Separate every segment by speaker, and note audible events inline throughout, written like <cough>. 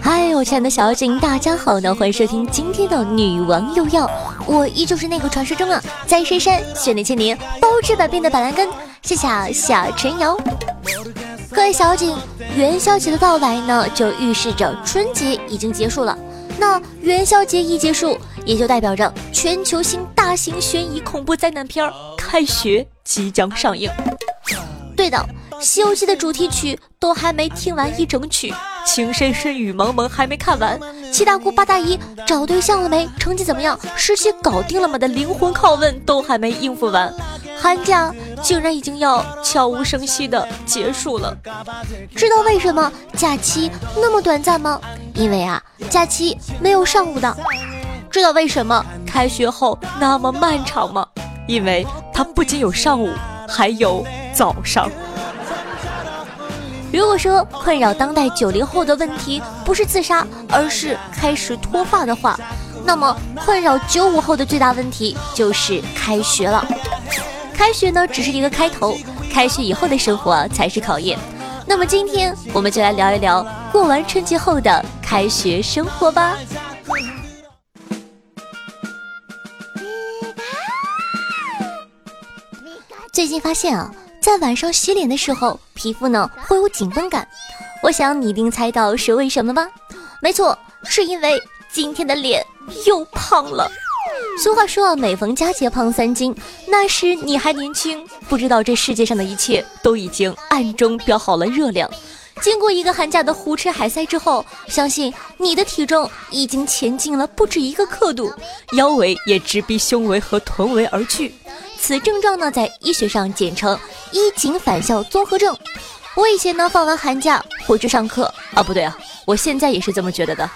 Speaker 1: 嗨，我亲爱的小妖精，大家好呢，欢迎收听今天的女王又要，我依旧是那个传说中啊，在深山训练千年、包治百病的板蓝根，谢谢小陈瑶。各位小妖精，元宵节的到来呢，就预示着春节已经结束了。那元宵节一结束，也就代表着全球性大型悬疑恐怖灾难片《开学》即将上映。对的，《西游记》的主题曲都还没听完一整曲，《情深深雨蒙蒙还没看完，七大姑八大姨找对象了没？成绩怎么样？实习搞定了吗？的灵魂拷问都还没应付完，寒假竟然已经要悄无声息的结束了。知道为什么假期那么短暂吗？因为啊，假期没有上午的。知道为什么开学后那么漫长吗？因为它不仅有上午，还有。早上，如果说困扰当代九零后的问题不是自杀，而是开始脱发的话，那么困扰九五后的最大问题就是开学了。开学呢，只是一个开头，开学以后的生活才是考验。那么今天我们就来聊一聊过完春节后的开学生活吧。最近发现啊。在晚上洗脸的时候，皮肤呢会有紧绷感。我想你一定猜到是为什么吧？没错，是因为今天的脸又胖了。俗话说，每逢佳节胖三斤，那时你还年轻，不知道这世界上的一切都已经暗中标好了热量。经过一个寒假的胡吃海塞之后，相信你的体重已经前进了不止一个刻度，腰围也直逼胸围和臀围而去。此症状呢，在医学上简称衣锦返校综合症。我以前呢，放完寒假回去上课啊，不对啊，我现在也是这么觉得的。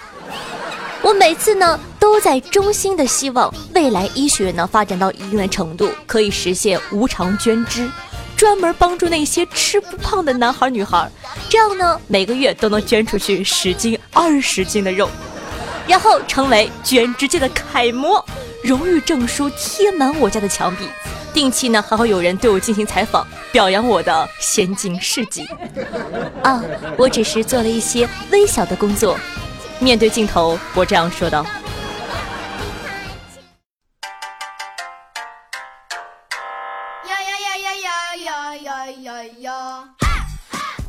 Speaker 1: 我每次呢，都在衷心的希望未来医学呢发展到一定的程度，可以实现无偿捐肢，专门帮助那些吃不胖的男孩女孩，这样呢，每个月都能捐出去十斤、二十斤的肉，然后成为捐肢界的楷模，荣誉证书贴满我家的墙壁。定期呢还会有人对我进行采访表扬我的先进事迹。啊我只是做了一些微小的工作面对镜头我这样说道。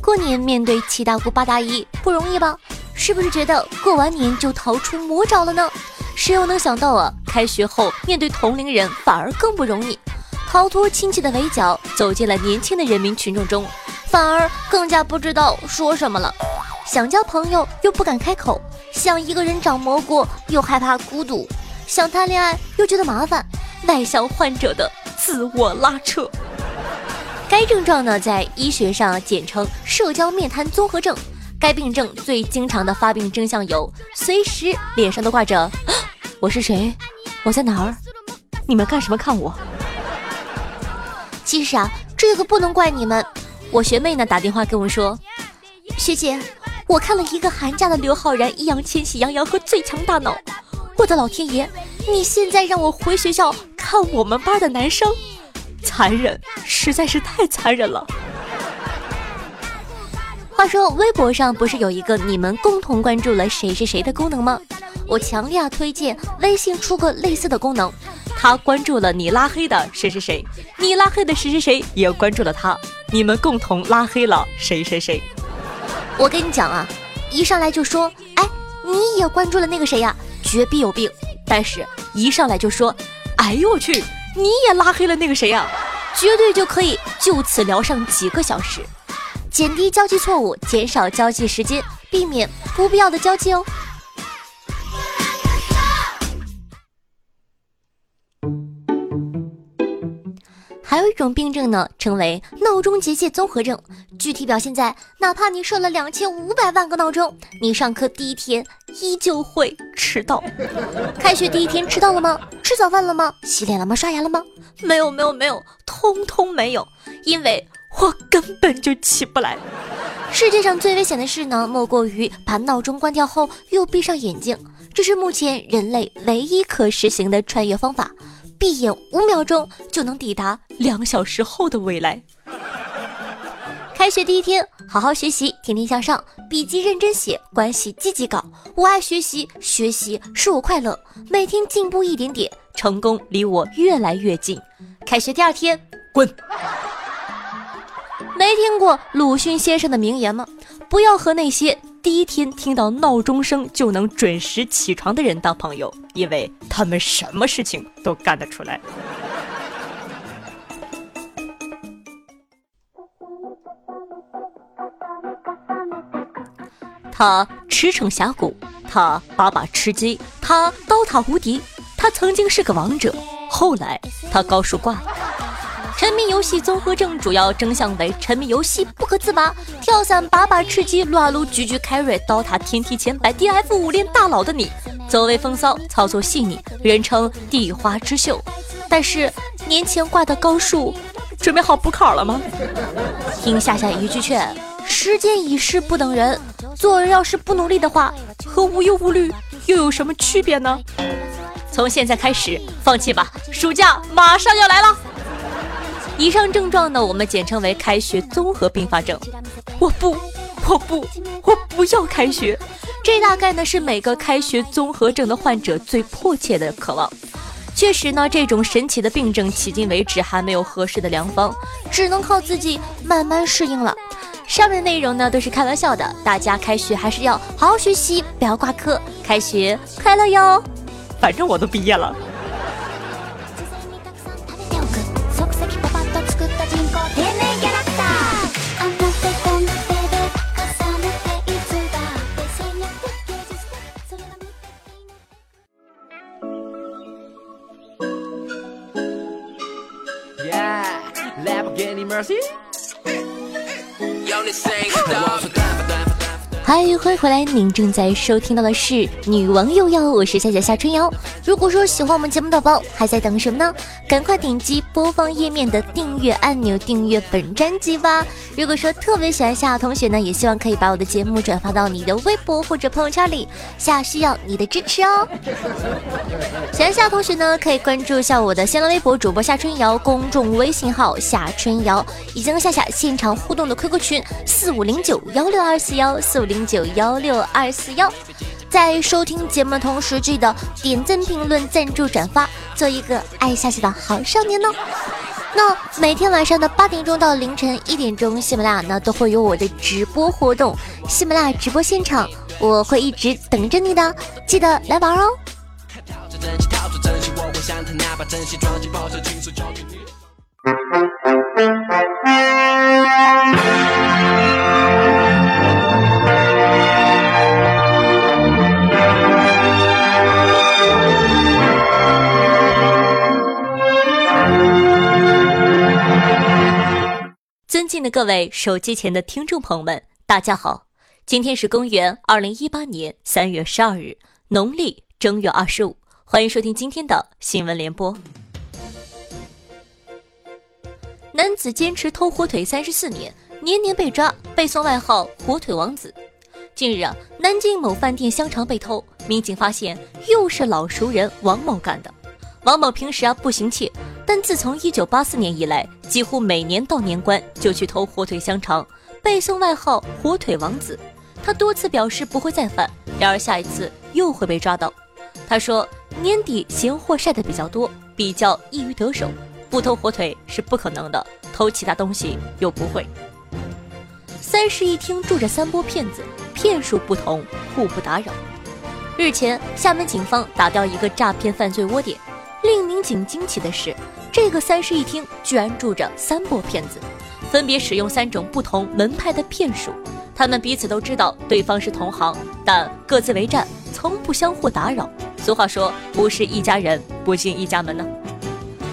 Speaker 1: 过年面对七大姑八大姨不容易吧？是不是觉得过完年就逃出魔爪了呢？谁又能想到啊开学后面对同龄人反而更不容易。逃脱亲戚的围剿，走进了年轻的人民群众中，反而更加不知道说什么了。想交朋友又不敢开口，想一个人长蘑菇又害怕孤独，想谈恋爱又觉得麻烦。外向患者的自我拉扯，该症状呢，在医学上简称社交面瘫综合症。该病症最经常的发病征象有：随时脸上都挂着“我是谁？我在哪儿？你们干什么看我？”其实啊，这个不能怪你们。我学妹呢打电话跟我说：“学姐，我看了一个寒假的刘昊然、易烊千玺、杨洋和最强大脑。我的老天爷，你现在让我回学校看我们班的男生，残忍，实在是太残忍了。”话说，微博上不是有一个你们共同关注了谁谁谁的功能吗？我强烈推荐微信出个类似的功能。他关注了你拉黑的谁谁谁，你拉黑的谁谁谁也关注了他，你们共同拉黑了谁谁谁。我跟你讲啊，一上来就说，哎，你也关注了那个谁呀，绝逼有病。但是，一上来就说，哎呦我去，你也拉黑了那个谁呀，绝对就可以就此聊上几个小时，减低交际错误，减少交际时间，避免不必要的交际哦。还有一种病症呢，称为闹钟结界综合症。具体表现在，哪怕你设了两千五百万个闹钟，你上课第一天依旧会迟到。<laughs> 开学第一天迟到了吗？吃早饭了吗？洗脸了吗？刷牙了吗？没有，没有，没有，通通没有，因为我根本就起不来。世界上最危险的事呢，莫过于把闹钟关掉后又闭上眼睛。这是目前人类唯一可实行的穿越方法。闭眼五秒钟就能抵达两小时后的未来。开学第一天，好好学习，天天向上，笔记认真写，关系积极搞。我爱学习，学习使我快乐，每天进步一点点，成功离我越来越近。开学第二天，滚！没听过鲁迅先生的名言吗？不要和那些第一天听到闹钟声就能准时起床的人当朋友，因为他们什么事情都干得出来。他驰骋峡谷，他把把吃鸡，他刀塔无敌，他曾经是个王者，后来他高数挂了。沉迷游戏综合症主要征象为沉迷游戏不可自拔，跳伞把把吃鸡，撸啊撸局局 carry，，刀塔天梯前百，DF 五连大佬的你，走位风骚，操作细腻，人称地花之秀。但是年前挂的高数，准备好补考了吗？听夏夏一句劝，时间已逝不等人。做人要是不努力的话，和无忧无虑又有什么区别呢？从现在开始放弃吧，暑假马上要来了。以上症状呢，我们简称为开学综合并发症。我不，我不，我不要开学。这大概呢是每个开学综合症的患者最迫切的渴望。确实呢，这种神奇的病症迄今为止还没有合适的良方，只能靠自己慢慢适应了。上面的内容呢都是开玩笑的，大家开学还是要好好学习，不要挂科。开学快乐哟！反正我都毕业了。así. 嗨，欢迎回来！您正在收听到的是《女王又要》，我是夏夏夏春瑶。如果说喜欢我们节目的宝宝，还在等什么呢？赶快点击播放页面的订阅按钮，订阅本专辑吧。如果说特别喜欢夏夏同学呢，也希望可以把我的节目转发到你的微博或者朋友圈里，夏需要你的支持哦。<laughs> 喜欢夏同学呢，可以关注一下我的新浪微博主播夏春瑶，公众微信号夏春瑶，以及和夏夏现场互动的 QQ 群四五零九幺六二四幺四五零。九幺六二四幺，在收听节目的同时，记得点赞、评论、赞助、转发，做一个爱下去的好少年哦。那每天晚上的八点钟到凌晨一点钟，喜马拉雅呢都会有我的直播活动，喜马拉雅直播现场，我会一直等着你的，记得来玩哦。各位手机前的听众朋友们，大家好！今天是公元二零一八年三月十二日，农历正月二十五。欢迎收听今天的新闻联播。男子坚持偷火腿三十四年，年年被抓，被送外号“火腿王子”。近日啊，南京某饭店香肠被偷，民警发现又是老熟人王某干的。王某平时啊不行窃。但自从一九八四年以来，几乎每年到年关就去偷火腿香肠，被送外号“火腿王子”。他多次表示不会再犯，然而下一次又会被抓到。他说：“年底闲货晒得比较多，比较易于得手，不偷火腿是不可能的，偷其他东西又不会。”三室一厅住着三波骗子，骗术不同，互不打扰。日前，厦门警方打掉一个诈骗犯罪窝点，令民警惊奇的是。这个三室一厅居然住着三波骗子，分别使用三种不同门派的骗术。他们彼此都知道对方是同行，但各自为战，从不相互打扰。俗话说，不是一家人不进一家门呢。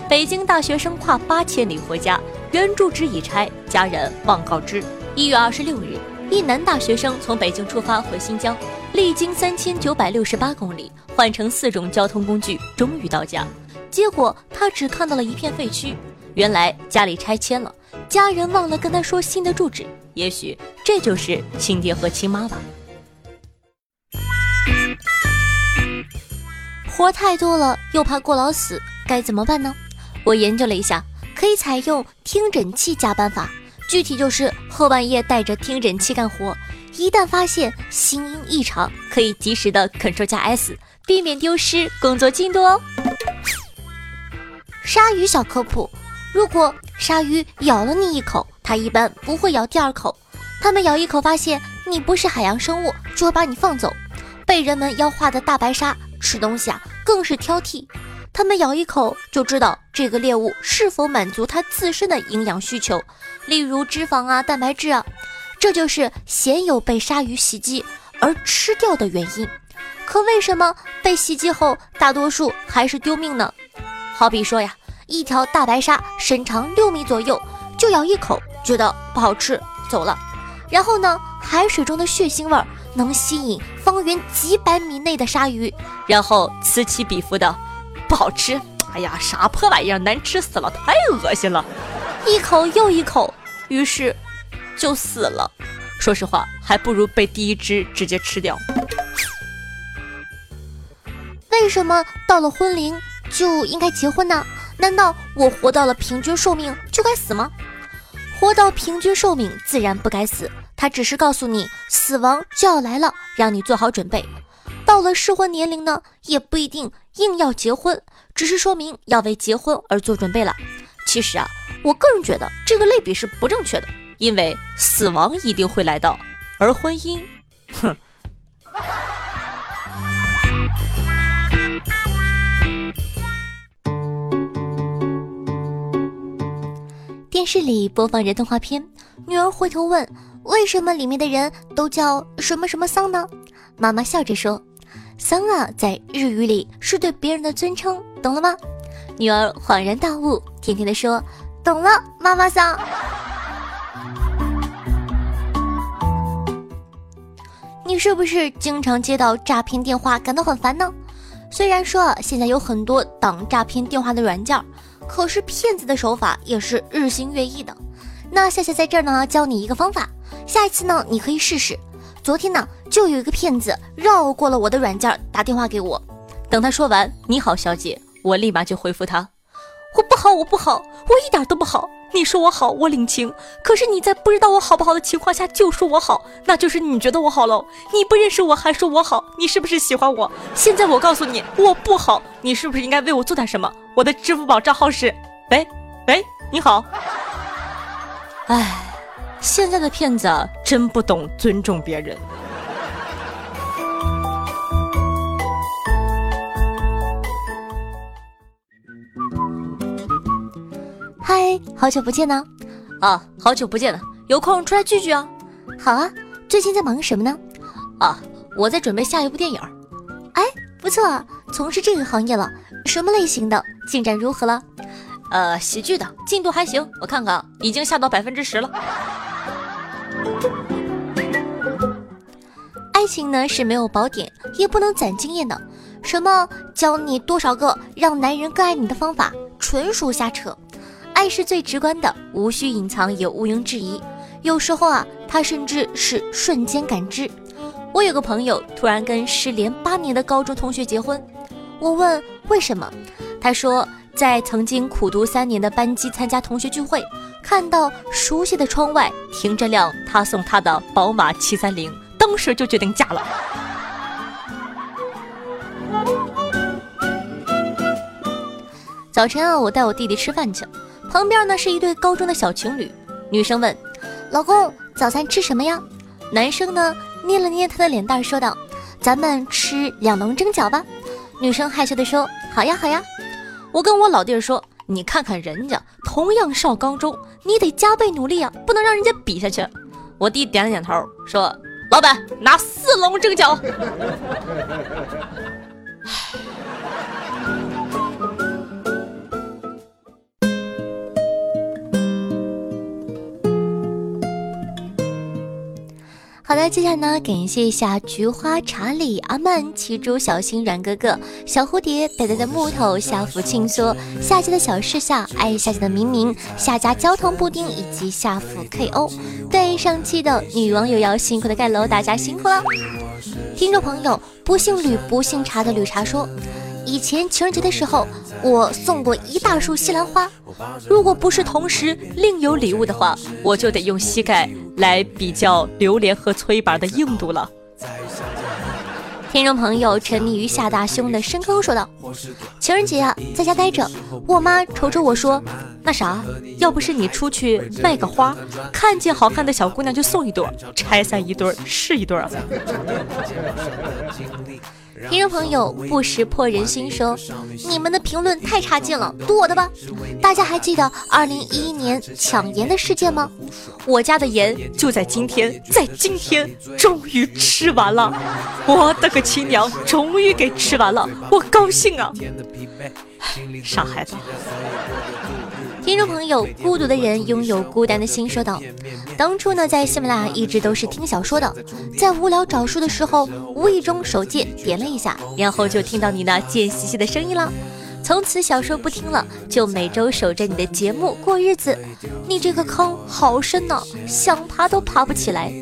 Speaker 1: 北京大学生跨八千里回家，原住址已拆，家人望告知。一月二十六日，一男大学生从北京出发回新疆，历经三千九百六十八公里，换乘四种交通工具，终于到家。结果他只看到了一片废墟，原来家里拆迁了，家人忘了跟他说新的住址，也许这就是亲爹和亲妈吧。活太多了，又怕过劳死，该怎么办呢？我研究了一下，可以采用听诊器加班法，具体就是后半夜带着听诊器干活，一旦发现心音异常，可以及时的 Ctrl 加 S，避免丢失工作进度哦。鲨鱼小科普：如果鲨鱼咬了你一口，它一般不会咬第二口，它们咬一口发现你不是海洋生物，就会把你放走。被人们妖化的大白鲨吃东西啊，更是挑剔。它们咬一口就知道这个猎物是否满足它自身的营养需求，例如脂肪啊、蛋白质啊。这就是鲜有被鲨鱼袭击而吃掉的原因。可为什么被袭击后大多数还是丢命呢？好比说呀，一条大白鲨身长六米左右，就咬一口觉得不好吃走了。然后呢，海水中的血腥味儿。能吸引方圆几百米内的鲨鱼，然后此起彼伏的不好吃。哎呀，啥破玩意儿，难吃死了，太恶心了！一口又一口，于是就死了。说实话，还不如被第一只直接吃掉。为什么到了婚龄就应该结婚呢？难道我活到了平均寿命就该死吗？活到平均寿命，自然不该死。他只是告诉你，死亡就要来了，让你做好准备。到了适婚年龄呢，也不一定硬要结婚，只是说明要为结婚而做准备了。其实啊，我个人觉得这个类比是不正确的，因为死亡一定会来到，而婚姻，哼。电视里播放着动画片，女儿回头问。为什么里面的人都叫什么什么桑呢？妈妈笑着说：“桑啊，在日语里是对别人的尊称，懂了吗？”女儿恍然大悟，甜甜的说：“懂了，妈妈桑。”你是不是经常接到诈骗电话，感到很烦呢？虽然说现在有很多挡诈骗电话的软件，可是骗子的手法也是日新月异的。那夏夏在这儿呢，教你一个方法。下一次呢，你可以试试。昨天呢，就有一个骗子绕过了我的软件，打电话给我。等他说完“你好，小姐”，我立马就回复他：“我不好，我不好，我一点都不好。你说我好，我领情。可是你在不知道我好不好的情况下就说我好，那就是你觉得我好喽。你不认识我还说我好，你是不是喜欢我？现在我告诉你，我不好，你是不是应该为我做点什么？我的支付宝账号是……喂喂，你好。<laughs> 哎。”现在的骗子真不懂尊重别人。嗨，好久不见呢！啊，好久不见了，有空出来聚聚啊！好啊，最近在忙什么呢？啊，我在准备下一部电影。哎，不错，啊，从事这个行业了，什么类型的？进展如何了？呃，喜剧的，进度还行，我看看，已经下到百分之十了。爱情呢是没有宝典，也不能攒经验的。什么教你多少个让男人更爱你的方法，纯属瞎扯。爱是最直观的，无需隐藏，也毋庸置疑。有时候啊，它甚至是瞬间感知。我有个朋友突然跟失联八年的高中同学结婚，我问为什么，他说。在曾经苦读三年的班级参加同学聚会，看到熟悉的窗外停着辆他送他的宝马七三零，当时就决定嫁了。早晨啊，我带我弟弟吃饭去，旁边呢是一对高中的小情侣。女生问：“老公，早餐吃什么呀？”男生呢捏了捏他的脸蛋，说道：“咱们吃两笼蒸饺吧。”女生害羞的说：“好呀，好呀。”我跟我老弟说：“你看看人家同样上高中，你得加倍努力啊，不能让人家比下去。”我弟点了点头，说：“老板，拿四笼蒸饺。” <laughs> 好的，接下来呢，感谢一下菊花、查理、阿曼、七猪、小新、软哥哥、小蝴蝶、呆呆的木头、夏福庆说、夏家的小事夏、爱夏家的明明、夏家焦糖布丁以及夏福 KO。对上期的女网友要辛苦的盖楼，大家辛苦了。听众朋友，不姓吕不姓茶的绿茶说，以前情人节的时候，我送过一大束西兰花。如果不是同时另有礼物的话，我就得用膝盖来比较榴莲和搓衣板的硬度了。听众朋友沉迷于夏大胸的深坑说道：“情人节啊，在家待着，我妈瞅瞅我说，那啥，要不是你出去卖个花，看见好看的小姑娘就送一朵，拆散一对是一对啊。”听众朋友不识破人心说：“你们的评论太差劲了，读我的吧。大家还记得二零一一年抢盐的事件吗？我家的盐就在今天，在今天终于吃完了。我的个亲娘，终于给吃完了，我高兴啊！傻孩子。”听众朋友，孤独的人拥有孤单的心，说道：“当初呢，在喜马拉雅一直都是听小说的，在无聊找书的时候，无意中手贱点了一下，然后就听到你那贱兮兮的声音了。从此小说不听了，就每周守着你的节目过日子。你这个坑好深呢，想爬都爬不起来。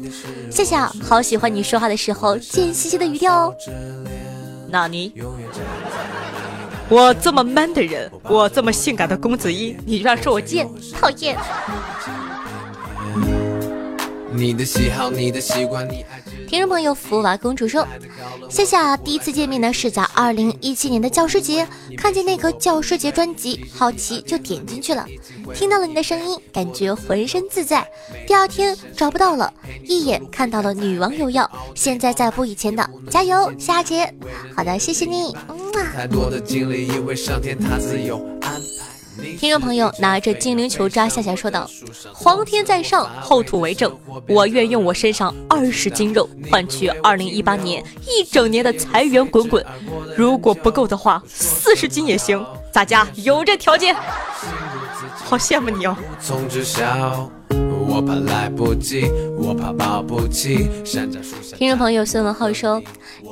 Speaker 1: 谢谢，好喜欢你说话的时候贱兮兮的语调哦。那你？”我这么 man 的人，我这么性感的公子一，你居然说我贱，讨厌！听众朋友，福娃公主说：“夏夏第一次见面呢是在二零一七年的教师节，看见那个教师节专辑，好奇就点进去了，听到了你的声音，感觉浑身自在。第二天找不到了，一眼看到了女网友要，现在在播以前的，加油，夏姐！好的，谢谢你。”听众朋友拿着精灵球扎夏夏说道：“皇天在上，后土为证。我愿用我身上二十斤肉换取二零一八年一整年的财源滚滚。如果不够的话，四十斤也行。大家有这条件？好羡慕你哦！”听众朋友孙文浩说：“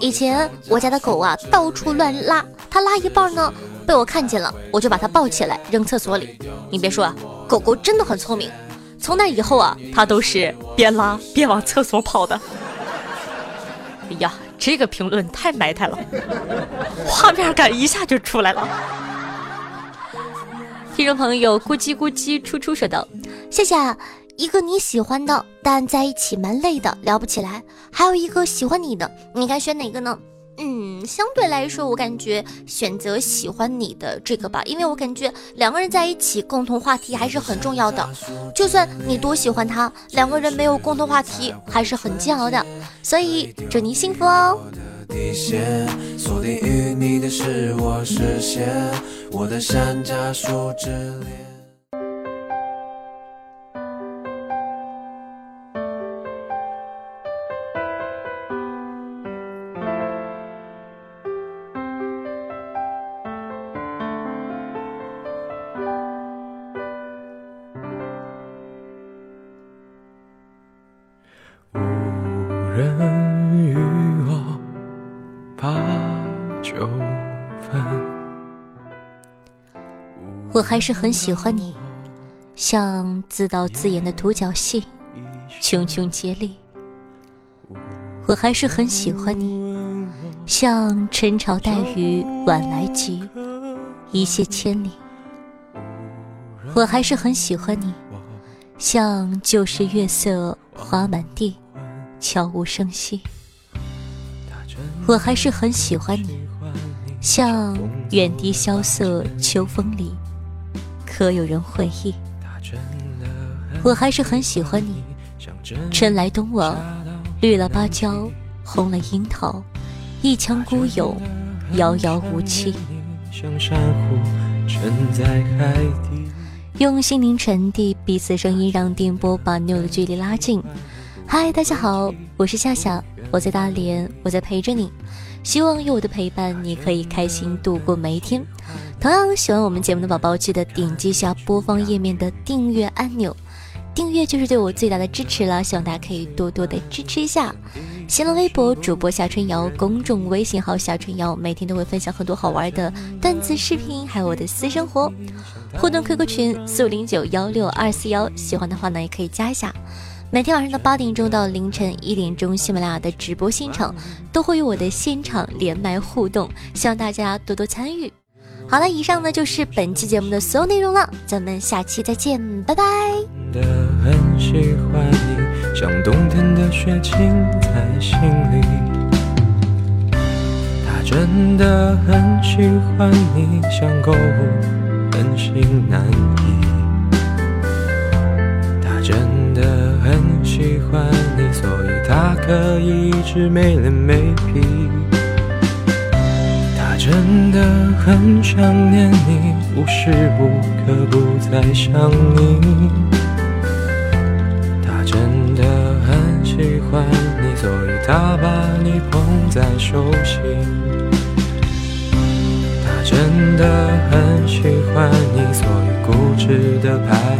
Speaker 1: 以前我家的狗啊，到处乱拉，它拉一半呢。”被我看见了，我就把它抱起来扔厕所里。你别说啊，狗狗真的很聪明。从那以后啊，它都是边拉边往厕所跑的。哎呀，这个评论太埋汰了，画面感一下就出来了。听众朋友咕叽咕叽出出说道：“谢谢一个你喜欢的，但在一起蛮累的，聊不起来；还有一个喜欢你的，你该选哪个呢？”嗯，相对来说，我感觉选择喜欢你的这个吧，因为我感觉两个人在一起，共同话题还是很重要的。就算你多喜欢他，两个人没有共同话题，还是很煎熬的。所以祝你幸福哦。锁定于你的是我视线，我的山楂树之恋我还是很喜欢你，像自导自演的独角戏，茕茕孑力。我还是很喜欢你，像春潮带雨晚来急，一泻千里。我还是很喜欢你，像旧时月色花满地。悄无声息，我还是很喜欢你，像远地萧瑟秋风里，可有人回忆？我还是很喜欢你，春来冬往，绿了芭蕉，红了樱桃，一腔孤勇，遥遥无期。用心灵传递彼此声音，让电波把你我的距离拉近。嗨，大家好，我是夏夏，我在大连，我在陪着你。希望有我的陪伴，你可以开心度过每一天。同样喜欢我们节目的宝宝，记得点击下播放页面的订阅按钮，订阅就是对我最大的支持了。希望大家可以多多的支持一下。新浪微博主播夏春瑶，公众微信号夏春瑶，每天都会分享很多好玩的段子视频，还有我的私生活。互动 QQ 群四五零九幺六二四幺，喜欢的话呢也可以加一下。每天晚上的八点钟到凌晨一点钟，喜马拉雅的直播现场都会有我的现场连麦互动，希望大家多多参与。好了，以上呢就是本期节目的所有内容了，咱们下期再见，拜拜。
Speaker 2: 真的很喜欢你，像购物很心难移。真的很喜欢你，所以他可以一直没脸没皮。他真的很想念你，无时无刻不在想你。他真的很喜欢你，所以他把你捧在手心。他真的很喜欢你，所以固执的拍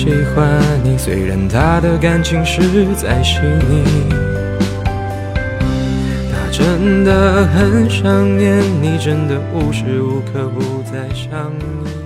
Speaker 2: 喜欢你，虽然他的感情实在细腻。他真的很想念你，真的无时无刻不在想你。